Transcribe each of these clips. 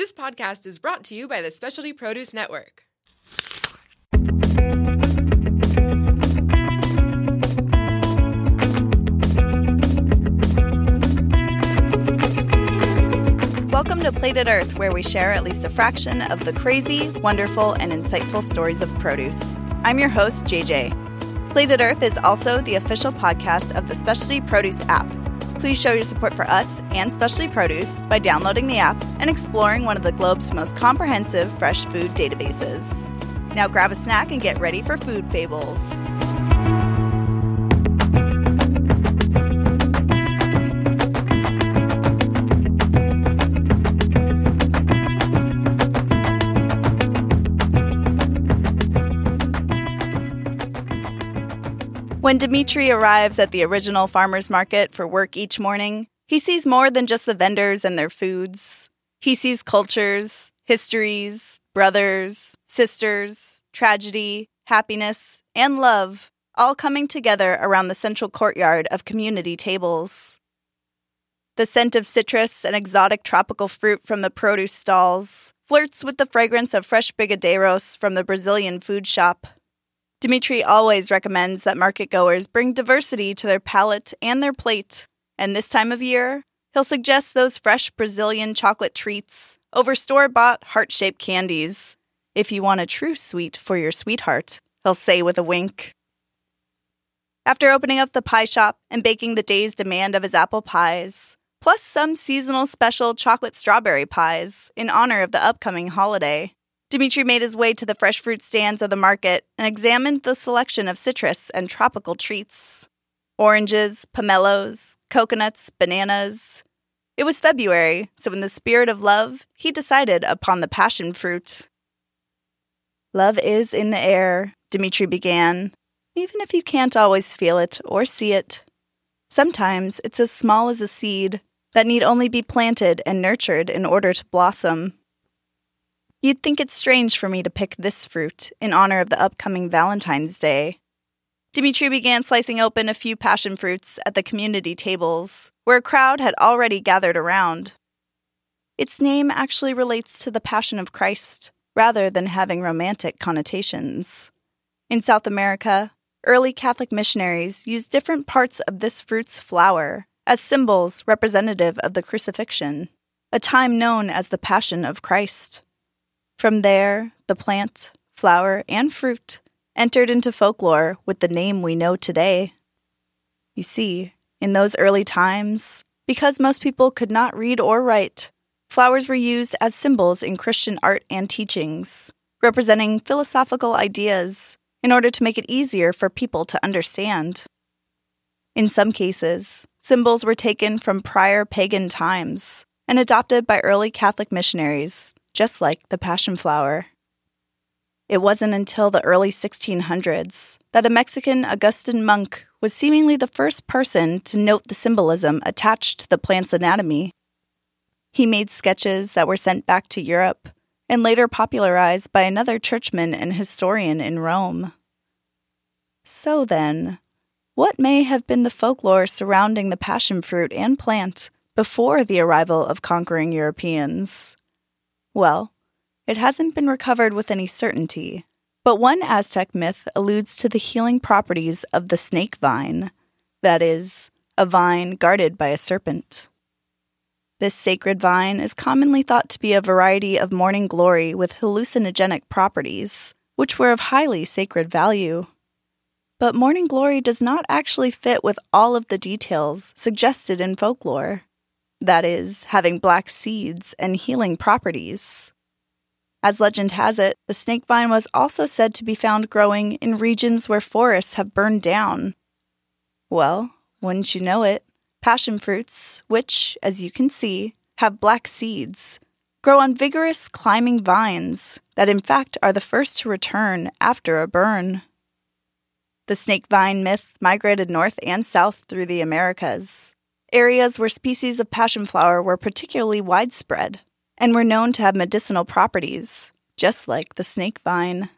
This podcast is brought to you by the Specialty Produce Network. Welcome to Plated Earth, where we share at least a fraction of the crazy, wonderful, and insightful stories of produce. I'm your host, JJ. Plated Earth is also the official podcast of the Specialty Produce app. Please show your support for us and Specialty Produce by downloading the app and exploring one of the globe's most comprehensive fresh food databases. Now grab a snack and get ready for food fables. When Dimitri arrives at the original farmer's market for work each morning, he sees more than just the vendors and their foods. He sees cultures, histories, brothers, sisters, tragedy, happiness, and love all coming together around the central courtyard of community tables. The scent of citrus and exotic tropical fruit from the produce stalls flirts with the fragrance of fresh brigadeiros from the Brazilian food shop. Dimitri always recommends that market goers bring diversity to their palate and their plate, and this time of year, he'll suggest those fresh Brazilian chocolate treats over store bought heart shaped candies. If you want a true sweet for your sweetheart, he'll say with a wink. After opening up the pie shop and baking the day's demand of his apple pies, plus some seasonal special chocolate strawberry pies in honor of the upcoming holiday, Dimitri made his way to the fresh fruit stands of the market and examined the selection of citrus and tropical treats oranges, pomelos, coconuts, bananas. It was February, so in the spirit of love, he decided upon the passion fruit. Love is in the air, Dimitri began, even if you can't always feel it or see it. Sometimes it's as small as a seed that need only be planted and nurtured in order to blossom. You'd think it's strange for me to pick this fruit in honor of the upcoming Valentine's Day. Dimitri began slicing open a few passion fruits at the community tables, where a crowd had already gathered around. Its name actually relates to the Passion of Christ, rather than having romantic connotations. In South America, early Catholic missionaries used different parts of this fruit's flower as symbols representative of the crucifixion, a time known as the Passion of Christ. From there, the plant, flower, and fruit entered into folklore with the name we know today. You see, in those early times, because most people could not read or write, flowers were used as symbols in Christian art and teachings, representing philosophical ideas in order to make it easier for people to understand. In some cases, symbols were taken from prior pagan times and adopted by early Catholic missionaries just like the passion flower. It wasn't until the early 1600s that a Mexican Augustin monk was seemingly the first person to note the symbolism attached to the plant's anatomy. He made sketches that were sent back to Europe and later popularized by another churchman and historian in Rome. So then, what may have been the folklore surrounding the passion fruit and plant before the arrival of conquering Europeans? Well, it hasn't been recovered with any certainty, but one Aztec myth alludes to the healing properties of the snake vine that is, a vine guarded by a serpent. This sacred vine is commonly thought to be a variety of morning glory with hallucinogenic properties, which were of highly sacred value. But morning glory does not actually fit with all of the details suggested in folklore that is, having black seeds and healing properties. As legend has it, the snake vine was also said to be found growing in regions where forests have burned down. Well, wouldn't you know it, passion fruits, which, as you can see, have black seeds, grow on vigorous climbing vines that, in fact, are the first to return after a burn. The snake vine myth migrated north and south through the Americas, areas where species of passion flower were particularly widespread and were known to have medicinal properties, just like the snake vine.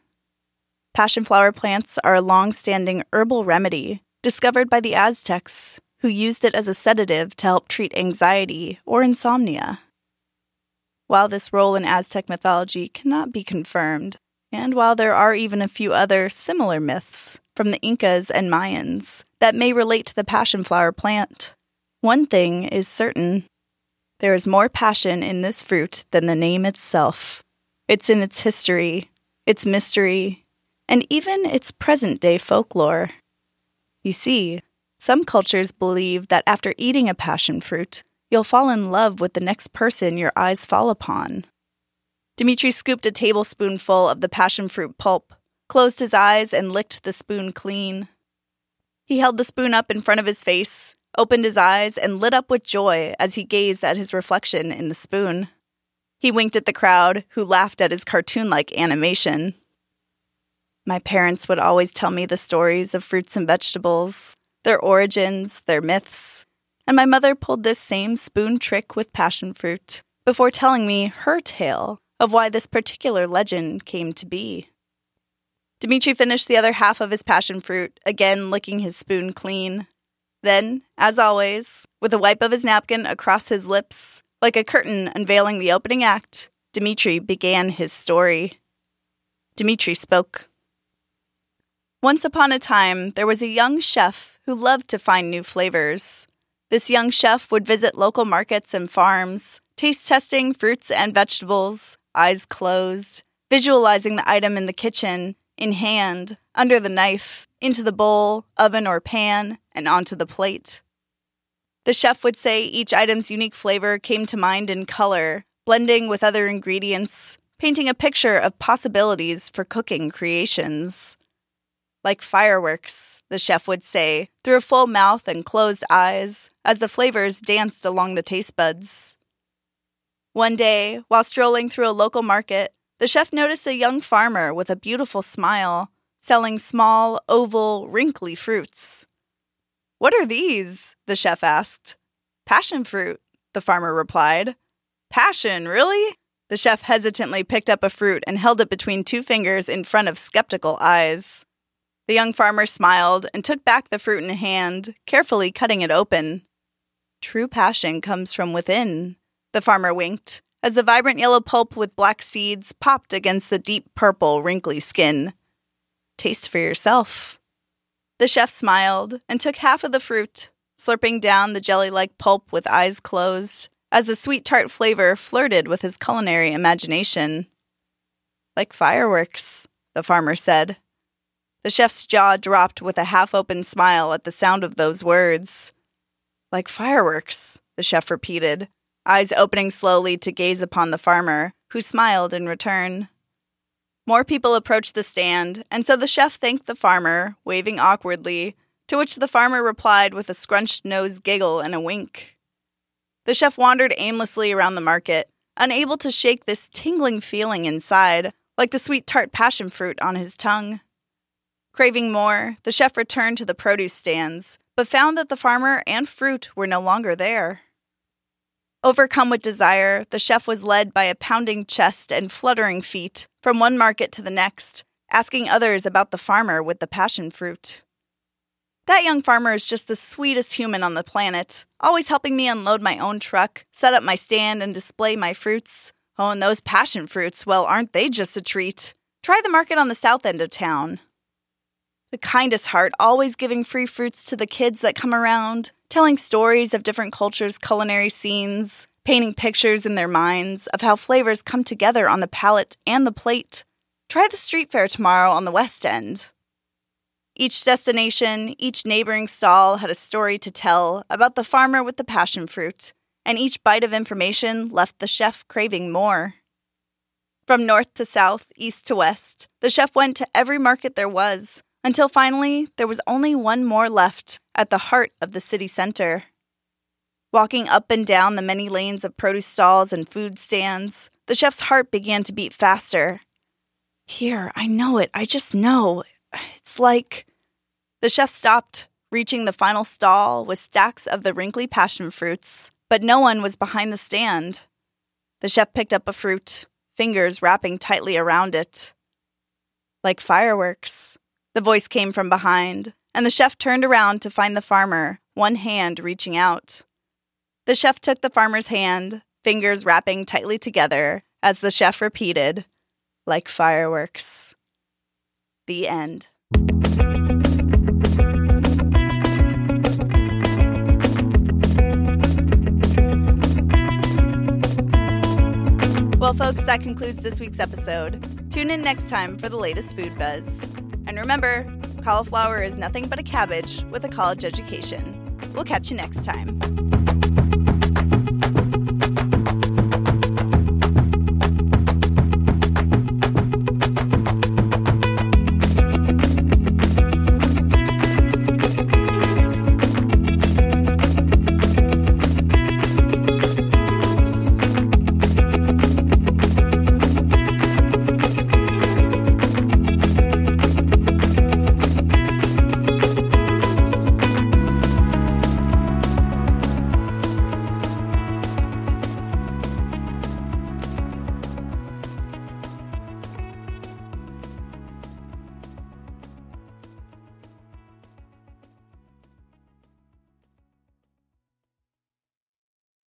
Passion flower plants are a long standing herbal remedy discovered by the Aztecs, who used it as a sedative to help treat anxiety or insomnia. While this role in Aztec mythology cannot be confirmed, and while there are even a few other similar myths from the Incas and Mayans that may relate to the passion flower plant, one thing is certain there is more passion in this fruit than the name itself. It's in its history, its mystery, and even its present day folklore. You see, some cultures believe that after eating a passion fruit, you'll fall in love with the next person your eyes fall upon. Dimitri scooped a tablespoonful of the passion fruit pulp, closed his eyes, and licked the spoon clean. He held the spoon up in front of his face, opened his eyes, and lit up with joy as he gazed at his reflection in the spoon. He winked at the crowd, who laughed at his cartoon like animation. My parents would always tell me the stories of fruits and vegetables, their origins, their myths, and my mother pulled this same spoon trick with passion fruit before telling me her tale of why this particular legend came to be. Dimitri finished the other half of his passion fruit, again licking his spoon clean. Then, as always, with a wipe of his napkin across his lips, like a curtain unveiling the opening act, Dimitri began his story. Dimitri spoke. Once upon a time, there was a young chef who loved to find new flavors. This young chef would visit local markets and farms, taste testing fruits and vegetables, eyes closed, visualizing the item in the kitchen, in hand, under the knife, into the bowl, oven, or pan, and onto the plate. The chef would say each item's unique flavor came to mind in color, blending with other ingredients, painting a picture of possibilities for cooking creations. Like fireworks, the chef would say, through a full mouth and closed eyes, as the flavors danced along the taste buds. One day, while strolling through a local market, the chef noticed a young farmer with a beautiful smile, selling small, oval, wrinkly fruits. What are these? the chef asked. Passion fruit, the farmer replied. Passion, really? The chef hesitantly picked up a fruit and held it between two fingers in front of skeptical eyes. The young farmer smiled and took back the fruit in hand, carefully cutting it open. True passion comes from within, the farmer winked, as the vibrant yellow pulp with black seeds popped against the deep purple, wrinkly skin. Taste for yourself. The chef smiled and took half of the fruit, slurping down the jelly like pulp with eyes closed, as the sweet tart flavor flirted with his culinary imagination. Like fireworks, the farmer said. The chef's jaw dropped with a half open smile at the sound of those words. Like fireworks, the chef repeated, eyes opening slowly to gaze upon the farmer, who smiled in return. More people approached the stand, and so the chef thanked the farmer, waving awkwardly, to which the farmer replied with a scrunched nose giggle and a wink. The chef wandered aimlessly around the market, unable to shake this tingling feeling inside, like the sweet tart passion fruit on his tongue. Craving more, the chef returned to the produce stands, but found that the farmer and fruit were no longer there. Overcome with desire, the chef was led by a pounding chest and fluttering feet from one market to the next, asking others about the farmer with the passion fruit. That young farmer is just the sweetest human on the planet, always helping me unload my own truck, set up my stand, and display my fruits. Oh, and those passion fruits, well, aren't they just a treat? Try the market on the south end of town. The kindest heart, always giving free fruits to the kids that come around, telling stories of different cultures' culinary scenes, painting pictures in their minds of how flavors come together on the palate and the plate. Try the street fair tomorrow on the West End. Each destination, each neighboring stall had a story to tell about the farmer with the passion fruit, and each bite of information left the chef craving more. From north to south, east to west, the chef went to every market there was, until finally there was only one more left at the heart of the city center. Walking up and down the many lanes of produce stalls and food stands, the chef's heart began to beat faster. Here, I know it, I just know. It's like. The chef stopped, reaching the final stall with stacks of the wrinkly passion fruits, but no one was behind the stand. The chef picked up a fruit, fingers wrapping tightly around it. Like fireworks, the voice came from behind, and the chef turned around to find the farmer, one hand reaching out. The chef took the farmer's hand, fingers wrapping tightly together as the chef repeated, like fireworks. The end. Well, folks, that concludes this week's episode. Tune in next time for the latest food buzz. And remember, cauliflower is nothing but a cabbage with a college education. We'll catch you next time.